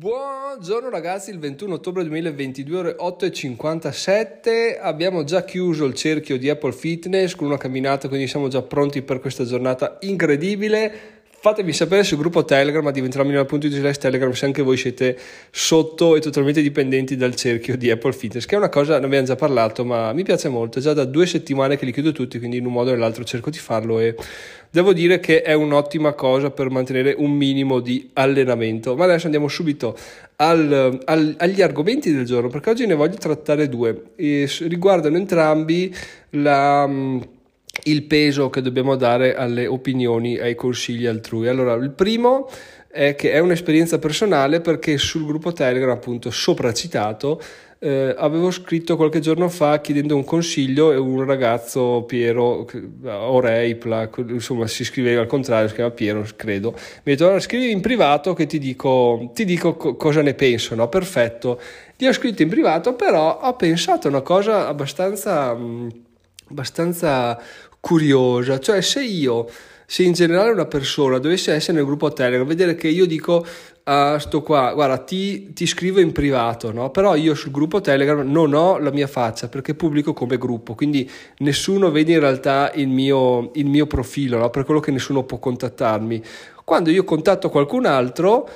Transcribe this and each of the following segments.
Buongiorno ragazzi, il 21 ottobre 2022 ore 8.57 abbiamo già chiuso il cerchio di Apple Fitness con una camminata quindi siamo già pronti per questa giornata incredibile Fatemi sapere sul gruppo Telegram, ma diventerà Telegram se anche voi siete sotto e totalmente dipendenti dal cerchio di Apple Fitness, che è una cosa, ne abbiamo già parlato, ma mi piace molto. È già da due settimane che li chiudo tutti, quindi in un modo o nell'altro cerco di farlo e devo dire che è un'ottima cosa per mantenere un minimo di allenamento. Ma adesso andiamo subito al, al, agli argomenti del giorno, perché oggi ne voglio trattare due. E riguardano entrambi la il peso che dobbiamo dare alle opinioni, ai consigli altrui. Allora, il primo è che è un'esperienza personale perché sul gruppo Telegram, appunto sopracitato, eh, avevo scritto qualche giorno fa chiedendo un consiglio e un ragazzo Piero o Reipla, insomma si scriveva al contrario, si chiama Piero, credo, mi ha detto allora scrivi in privato che ti dico, ti dico co- cosa ne penso, no? Perfetto. Gli ho scritto in privato, però ho pensato a una cosa abbastanza... Mh, abbastanza curiosa, cioè se io, se in generale una persona dovesse essere nel gruppo Telegram, vedere che io dico a uh, sto qua, guarda, ti, ti, scrivo in privato, no? Però io sul gruppo Telegram non ho la mia faccia perché pubblico come gruppo, quindi nessuno vede in realtà il mio, il mio profilo, no? Per quello che nessuno può contattarmi. Quando io contatto qualcun altro,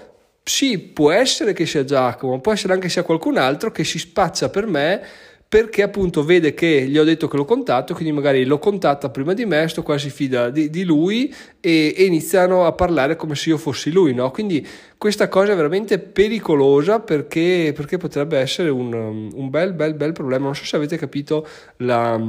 sì, può essere che sia Giacomo, può essere anche sia qualcun altro che si spaccia per me perché appunto vede che gli ho detto che lo contatto, quindi magari lo contatta prima di me, sto qua si fida di, di lui e, e, iniziano a parlare come se io fossi lui, no? Quindi questa cosa è veramente pericolosa perché, perché potrebbe essere un, un, bel, bel, bel problema. Non so se avete capito la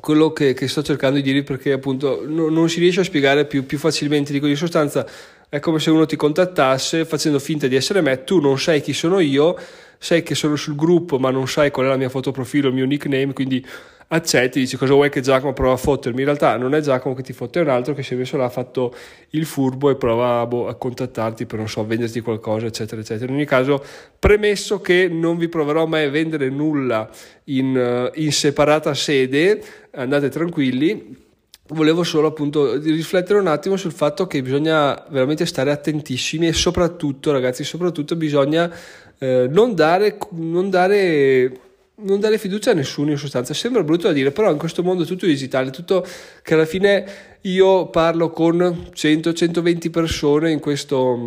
quello che, che, sto cercando di dire perché appunto no, non si riesce a spiegare più, più facilmente dico in sostanza è come se uno ti contattasse facendo finta di essere me. Tu non sai chi sono io sai che sono sul gruppo ma non sai qual è la mia foto profilo, il mio nickname, quindi accetti, dici cosa vuoi che Giacomo prova a fottermi, in realtà non è Giacomo che ti fotte, è un altro che si è messo là, ha fatto il furbo e prova boh, a contattarti per, non so, venderti qualcosa, eccetera, eccetera. In ogni caso, premesso che non vi proverò mai a vendere nulla in, eh, in separata sede, andate tranquilli, volevo solo appunto riflettere un attimo sul fatto che bisogna veramente stare attentissimi e soprattutto ragazzi soprattutto bisogna eh, non, dare, non, dare, non dare fiducia a nessuno in sostanza. Sembra brutto da dire, però in questo mondo tutto digitale, tutto che alla fine io parlo con 100-120 persone in questo,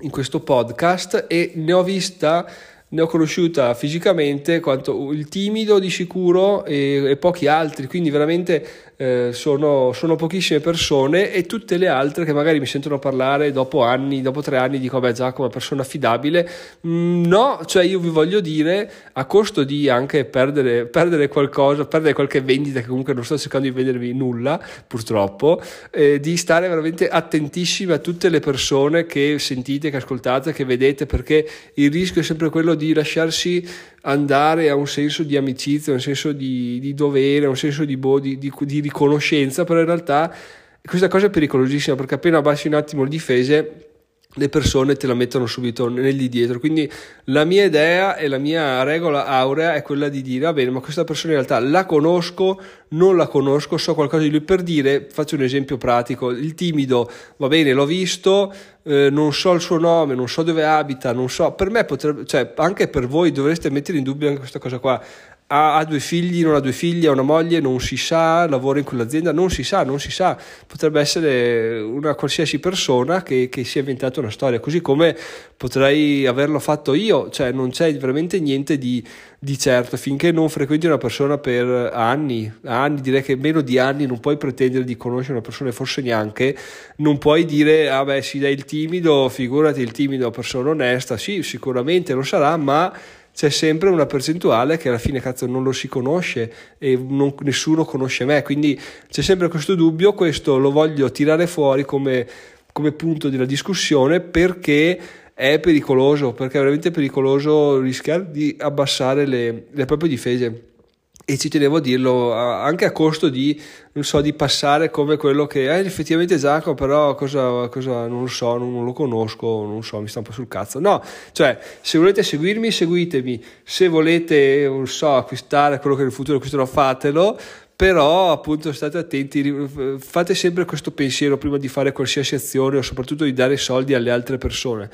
in questo podcast e ne ho vista ne ho conosciuta fisicamente quanto il timido di sicuro e, e pochi altri, quindi veramente eh, sono, sono, pochissime persone e tutte le altre che magari mi sentono parlare dopo anni, dopo tre anni, dico vabbè Giacomo è una persona affidabile, mm, no, cioè io vi voglio dire a costo di anche perdere, perdere qualcosa, perdere qualche vendita che comunque non sto cercando di vendervi nulla purtroppo, eh, di stare veramente attentissimi a tutte le persone che sentite, che ascoltate, che vedete perché il rischio è sempre quello di lasciarsi andare a un senso di amicizia, un senso di, di dovere, un senso di, boh, di, di, di riconoscenza, però in realtà questa cosa è pericolosissima perché appena abbassi un attimo le difese le persone te la mettono subito negli dietro. Quindi la mia idea e la mia regola aurea è quella di dire: va bene, ma questa persona in realtà la conosco, non la conosco, so qualcosa di lui. Per dire, faccio un esempio pratico: il timido, va bene, l'ho visto, eh, non so il suo nome, non so dove abita, non so. Per me potrebbe, cioè, anche per voi dovreste mettere in dubbio anche questa cosa qua ha, ha, due figli, non ha due figli, ha una moglie, non si sa, lavora in quell'azienda, non si sa, non si sa. Potrebbe essere una qualsiasi persona che, che si è inventata una storia, così come potrei averlo fatto io, cioè non c'è veramente niente di, di certo, finché non frequenti una persona per anni, anni, direi che meno di anni non puoi pretendere di conoscere una persona, forse neanche, non puoi dire, ah beh, sì, dai il timido, figurati il timido, persona onesta, sì, sicuramente lo sarà, ma c'è sempre una percentuale che alla fine cazzo non lo si conosce e non, nessuno conosce me, quindi c'è sempre questo dubbio, questo lo voglio tirare fuori come, come punto della discussione perché è pericoloso, perché è veramente pericoloso rischiare di abbassare le, le proprie difese e ci tenevo a dirlo anche a costo di, so, di passare come quello che eh, effettivamente Giacomo, però cosa, cosa non lo so, non, non, lo conosco, non so, mi sta un po' sul cazzo. No, cioè, se volete seguirmi, seguitemi, se volete, non so, acquistare quello che nel futuro acquisterò, fatelo, però appunto state attenti, fate sempre questo pensiero prima di fare qualsiasi azione o soprattutto di dare soldi alle altre persone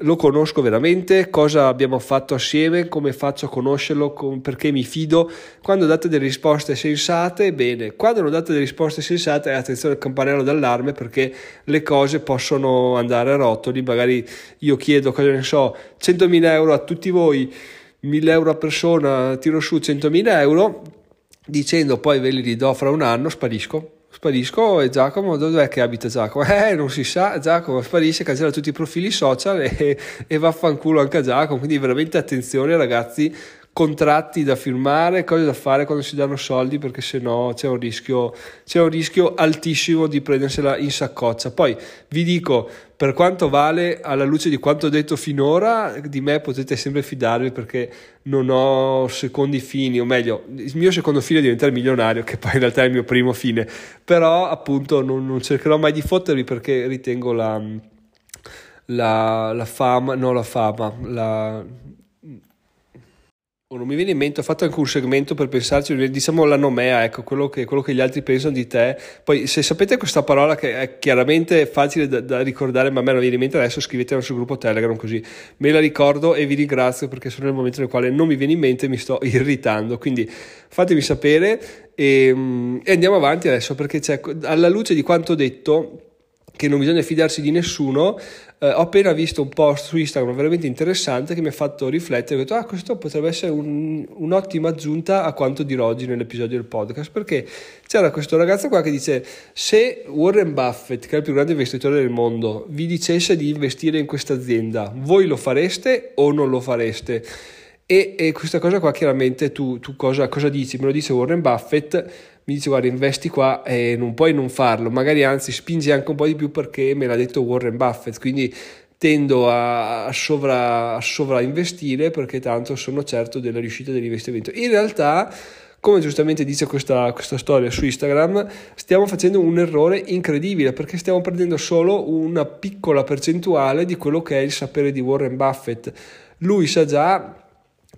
lo conosco veramente, cosa abbiamo fatto assieme, come faccio a conoscerlo, perché mi fido. Quando date delle risposte sensate, bene. Quando non date delle risposte sensate, attenzione al campanello d'allarme perché le cose possono andare a rotoli. Magari io chiedo, cosa ne so, 100.000 euro a tutti voi, 1.000 euro a persona, tiro su 100.000 euro, dicendo poi ve li ridò fra un anno, sparisco sparisco e Giacomo dov'è che abita Giacomo? Eh non si sa, Giacomo sparisce, cancella tutti i profili social e, e vaffanculo anche a Giacomo, quindi veramente attenzione ragazzi, contratti da firmare, cose da fare quando si danno soldi perché se no c'è un rischio, c'è un rischio altissimo di prendersela in saccoccia. Poi vi dico, per quanto vale, alla luce di quanto detto finora, di me potete sempre fidarvi perché non ho secondi fini, o meglio, il mio secondo fine è diventare milionario, che poi in realtà è il mio primo fine, però appunto non, non cercherò mai di fottervi perché ritengo la, la, la fama, no la fama, la, Oh, non mi viene in mente, ho fatto anche un segmento per pensarci, diciamo la nomea, ecco, quello che, quello che, gli altri pensano di te. Poi se sapete questa parola che è chiaramente facile da, da ricordare, ma a me non viene in mente adesso, scrivetela sul gruppo Telegram così me la ricordo e vi ringrazio perché sono nel momento nel quale non mi viene in mente e mi sto irritando. Quindi fatemi sapere e, mm, e andiamo avanti adesso perché alla luce di quanto detto che non bisogna fidarsi di nessuno, eh, ho appena visto un post su Instagram veramente interessante che mi ha fatto riflettere, ho detto ah questo potrebbe essere un, un'ottima aggiunta a quanto dirò oggi nell'episodio del podcast, perché c'era questo ragazzo qua che dice se Warren Buffett, che è il più grande investitore del mondo, vi dicesse di investire in questa azienda, voi lo fareste o non lo fareste? E, e questa cosa qua chiaramente tu, tu cosa, cosa dici? Me lo dice Warren Buffett mi dice guarda investi qua e non puoi non farlo, magari anzi spingi anche un po' di più perché me l'ha detto Warren Buffett, quindi tendo a, a, sovra, a sovrainvestire perché tanto sono certo della riuscita dell'investimento. In realtà come giustamente dice questa, questa, storia su Instagram, stiamo facendo un errore incredibile perché stiamo perdendo solo una piccola percentuale di quello che è il sapere di Warren Buffett. Lui sa già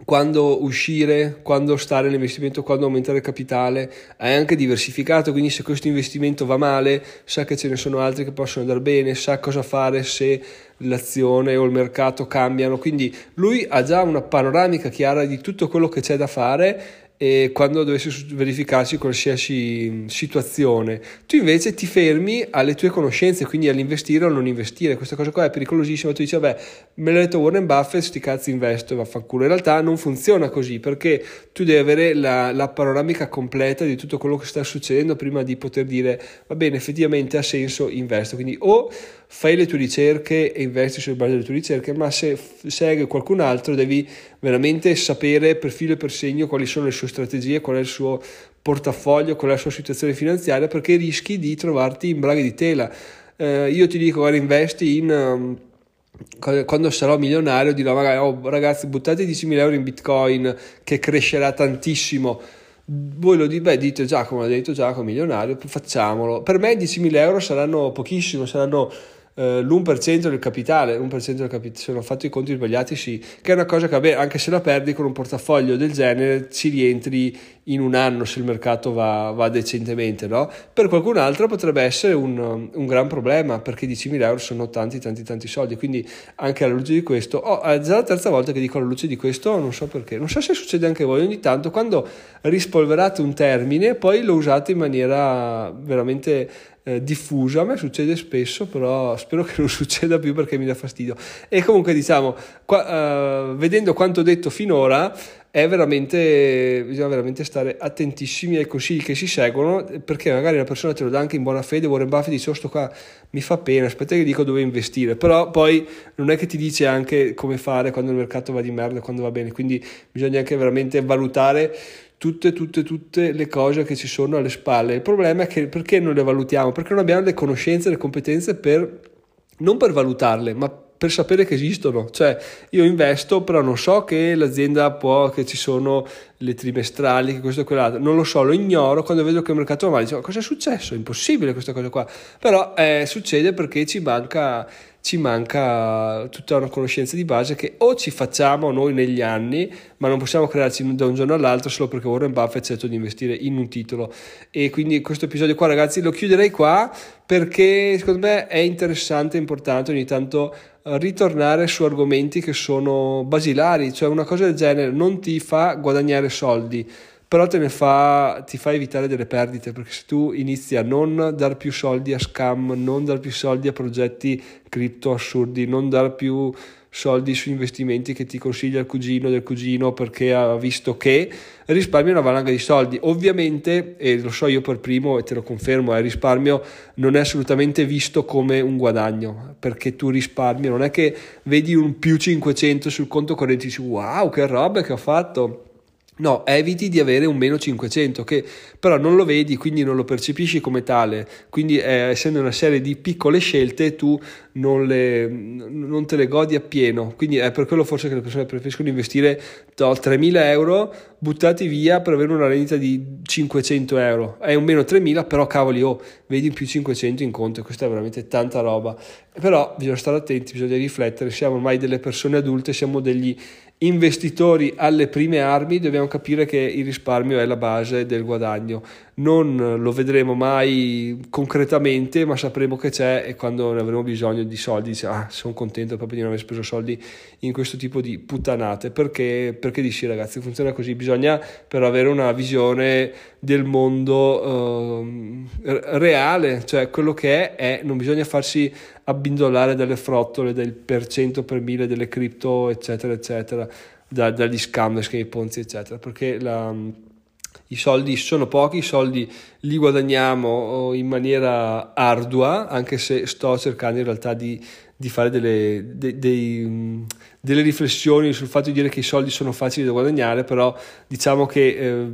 quando uscire, quando stare nell'investimento, quando aumentare il capitale, è anche diversificato, quindi se questo investimento va male, sa che ce ne sono altri che possono andare bene, sa cosa fare se l'azione o il mercato cambiano, quindi lui ha già una panoramica chiara di tutto quello che c'è da fare e quando dovesse verificarsi qualsiasi situazione. Tu invece ti fermi alle tue conoscenze, quindi all'investire o non investire. Questa cosa qua è pericolosissima. Tu dici, vabbè, me l'ha detto Warren Buffett, sti cazzi investo vaffanculo. In realtà non funziona così perché tu devi avere la, la panoramica completa di tutto quello che sta succedendo prima di poter dire, va bene, effettivamente ha senso, investo. Quindi o fai le tue ricerche e investi sulla base delle tue ricerche, ma se segui qualcun altro devi veramente sapere per filo e per segno quali sono le sue strategie, qual è il suo portafoglio, qual è la sua situazione finanziaria, perché rischi di trovarti in braghe di tela. Eh, io ti dico, guarda, investi in... Um, quando sarò milionario dirò magari oh, ragazzi buttate 10.000 euro in bitcoin che crescerà tantissimo voi lo dite, beh, dite Giacomo, ha detto Giacomo, milionario, facciamolo. Per me 10.000 euro saranno pochissimo, saranno eh, l'1% del capitale, 1% del capitale, se non ho fatto i conti sbagliati sì, che è una cosa che vabbè, anche se la perdi con un portafoglio del genere ci rientri in un anno se il mercato va, va decentemente, no? Per qualcun altro potrebbe essere un, un gran problema perché 10.000 euro sono tanti tanti tanti soldi, quindi anche alla luce di questo, oh, è già la terza volta che dico alla luce di questo, non so perché, non so se succede anche a voi, ogni tanto quando rispolverate un termine poi lo usate in maniera veramente eh, diffusa, a me succede spesso, però spero che non succeda più perché mi dà fastidio. E comunque diciamo, qua, uh, vedendo quanto detto finora, è veramente, bisogna veramente stare attentissimi ai consigli che si seguono perché magari una persona te lo dà anche in buona fede Warren Buffett dice oh sto qua mi fa pena aspetta che dico dove investire. Però poi non è che ti dice anche come fare quando il mercato va di merda quando va bene. Quindi bisogna anche veramente valutare tutte, tutte, tutte le cose che ci sono alle spalle. Il problema è che perché non le valutiamo? Perché non abbiamo le conoscenze, le competenze per non per valutarle, ma per sapere che esistono. Cioè, io investo, però non so che l'azienda può, che ci sono le trimestrali, che questo e quell'altro. Non lo so, lo ignoro. Quando vedo che il mercato va male, dico, cosa è successo? È impossibile questa cosa qua. Però eh, succede perché ci manca ci manca tutta una conoscenza di base che o ci facciamo noi negli anni, ma non possiamo crearci da un giorno all'altro solo perché Warren Buffett ha scelto di investire in un titolo. E quindi questo episodio qua, ragazzi, lo chiuderei qua perché secondo me è interessante e importante ogni tanto eh, ritornare su argomenti che sono basilari, cioè una cosa del genere non ti fa guadagnare soldi però te ne fa, ti fa evitare delle perdite perché se tu inizi a non dar più soldi a scam, non dar più soldi a progetti cripto assurdi, non dar più soldi su investimenti che ti consiglia il cugino del cugino perché ha visto che risparmio una valanga di soldi. Ovviamente, e lo so io per primo e te lo confermo, il risparmio non è assolutamente visto come un guadagno perché tu risparmi, non è che vedi un più 500 sul conto corrente e dici wow che roba che ho fatto No, eviti di avere un meno 500 che però non lo vedi, quindi non lo percepisci come tale, quindi eh, essendo una serie di piccole scelte tu non, le, non, te le godi appieno, quindi è per quello forse che le persone preferiscono investire to, 3.000 euro buttati via per avere una rendita di 500 euro, è un meno 3.000 però cavoli oh, vedi più 500 in conto questa è veramente tanta roba, però bisogna stare attenti, bisogna riflettere, siamo ormai delle persone adulte, siamo degli investitori alle prime armi dobbiamo capire che il risparmio è la base del guadagno non lo vedremo mai concretamente, ma sapremo che c'è e quando ne avremo bisogno di soldi, dice, ah, sono contento proprio di non aver speso soldi in questo tipo di puttanate, perché, perché dici ragazzi, funziona così, bisogna però avere una visione del mondo eh, reale, cioè quello che è, è, non bisogna farsi abbindolare dalle frottole, del per cento per mille delle cripto, eccetera, eccetera, da, dagli scam, schemi ponzi, eccetera, perché la i soldi sono pochi, i soldi li guadagniamo oh, in maniera ardua, anche se sto cercando in realtà di, di fare delle, de, dei, delle, riflessioni sul fatto di dire che i soldi sono facili da guadagnare, però diciamo che eh,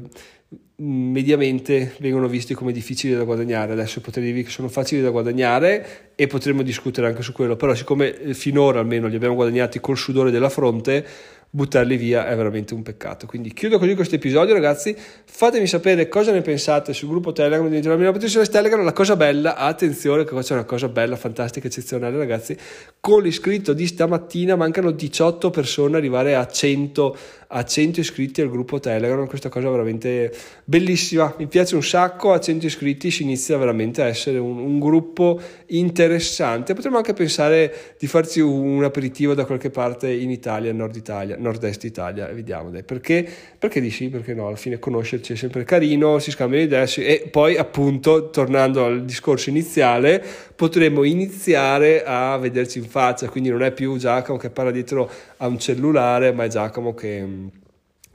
mediamente vengono visti come difficili da guadagnare. Adesso potrei dirvi che sono facili da guadagnare e potremmo discutere anche su quello, però siccome eh, finora almeno li abbiamo guadagnati col sudore della fronte, buttarli via è veramente un peccato. Quindi chiudo così questo episodio, ragazzi. Fatemi sapere cosa ne pensate sul gruppo Telegram di mia Patricia Telegram. La cosa bella, attenzione, che qua c'è una cosa bella, fantastica, eccezionale, ragazzi. Con l'iscritto di stamattina mancano 18 persone arrivare a 100 a 100 iscritti al gruppo Telegram, questa cosa veramente bellissima, mi piace un sacco, a 100 iscritti si inizia veramente a essere un, un gruppo interessante, potremmo anche pensare di farci un aperitivo da qualche parte in Italia, nord Italia, nord-est Italia, vediamo dai, perché, perché di sì, perché no, alla fine conoscerci è sempre carino, si scambiano idee e poi appunto, tornando al discorso iniziale, potremmo iniziare a vederci in faccia, quindi non è più Giacomo che parla dietro a un cellulare, ma è Giacomo che,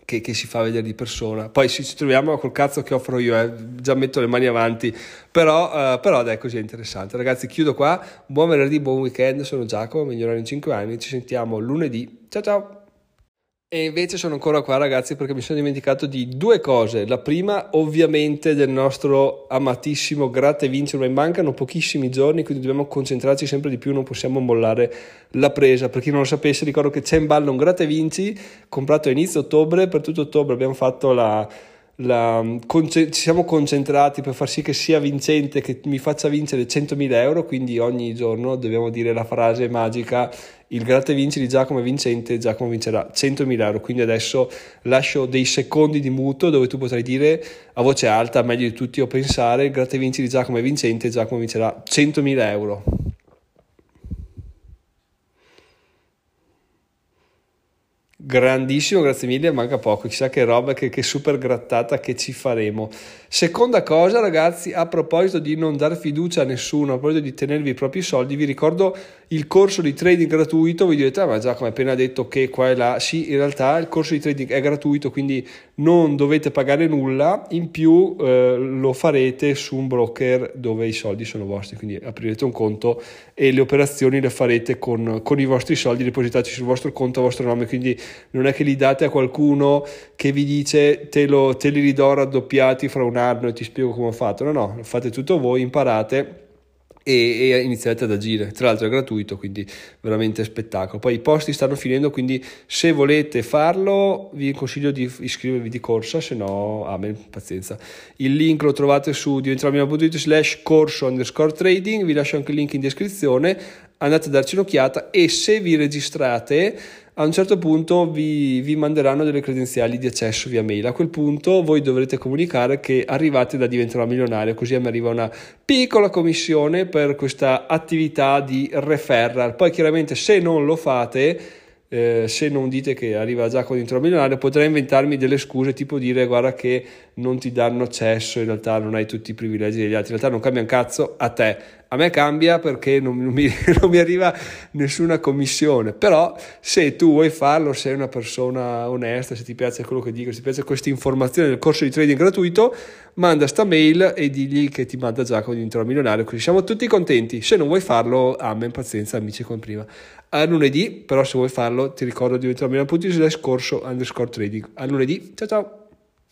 che, che si fa vedere di persona. Poi se ci troviamo col cazzo che offro io, eh, già metto le mani avanti, però, uh, però dai, così è interessante. Ragazzi, chiudo qua, buon venerdì, buon weekend, sono Giacomo, migliorare in 5 anni, ci sentiamo lunedì, ciao ciao! E invece sono ancora qua ragazzi perché mi sono dimenticato di due cose. La prima ovviamente del nostro amatissimo gratta e vince, ormai mancano pochissimi giorni, quindi dobbiamo concentrarci sempre di più, non possiamo mollare la presa. Per chi non lo sapesse ricordo che c'è in ballo un gratta e vinci comprato a inizio ottobre, per tutto ottobre abbiamo fatto la la, conce- ci siamo concentrati per far sì che sia vincente, che mi faccia vincere 100.000 euro, quindi ogni giorno dobbiamo dire la frase magica il gratta vinci di Giacomo è vincente, Giacomo vincerà 100.000 euro, quindi adesso lascio dei secondi di muto dove tu potrai dire a voce alta, meglio di tutti o pensare, il gratta vinci di Giacomo è vincente, Giacomo vincerà 100.000 euro. Grandissimo, grazie mille, manca poco, chissà che roba, che, che, super grattata che ci faremo. Seconda cosa ragazzi, a proposito di non dare fiducia a nessuno, a proposito di tenervi i propri soldi, vi ricordo il corso di trading gratuito, vi direte, ah, ma già come appena detto che qua e là, sì, in realtà il corso di trading è gratuito, quindi non dovete pagare nulla, in più eh, lo farete su un broker dove i soldi sono vostri, quindi aprirete un conto e le operazioni le farete con, con i vostri soldi depositati sul vostro conto a vostro nome, quindi non è che li date a qualcuno che vi dice te, lo, te li ridò raddoppiati fra un anno e ti spiego come ho fatto, no, no, fate tutto voi, imparate e, e, iniziate ad agire. Tra l'altro è gratuito, quindi veramente spettacolo. Poi i posti stanno finendo, quindi se volete farlo vi consiglio di iscrivervi di corsa, se no, amen, pazienza. Il link lo trovate su diventermia.it slash corso underscore trading, vi lascio anche il link in descrizione andate a darci un'occhiata e se vi registrate a un certo punto vi, vi, manderanno delle credenziali di accesso via mail. A quel punto voi dovrete comunicare che arrivate da diventerò milionario, così mi arriva una piccola commissione per questa attività di referral. Poi chiaramente se non lo fate eh, se non dite che arriva già con l'intro milionario, potrei inventarmi delle scuse, tipo dire guarda che non ti danno accesso, in realtà non hai tutti i privilegi degli altri, in realtà non cambia un cazzo a te. A me cambia perché non, non, mi, non mi arriva nessuna commissione, però se tu vuoi farlo, sei una persona onesta, se ti piace quello che dico, se ti piace questa informazione del corso di trading gratuito, manda sta mail e digli che ti manda già con l'intro milionario, così siamo tutti contenti. Se non vuoi farlo, amen, pazienza, amici come prima a lunedì, però se vuoi farlo ti ricordo di entrare a milano.it slash corso underscore trading. A lunedì, ciao ciao!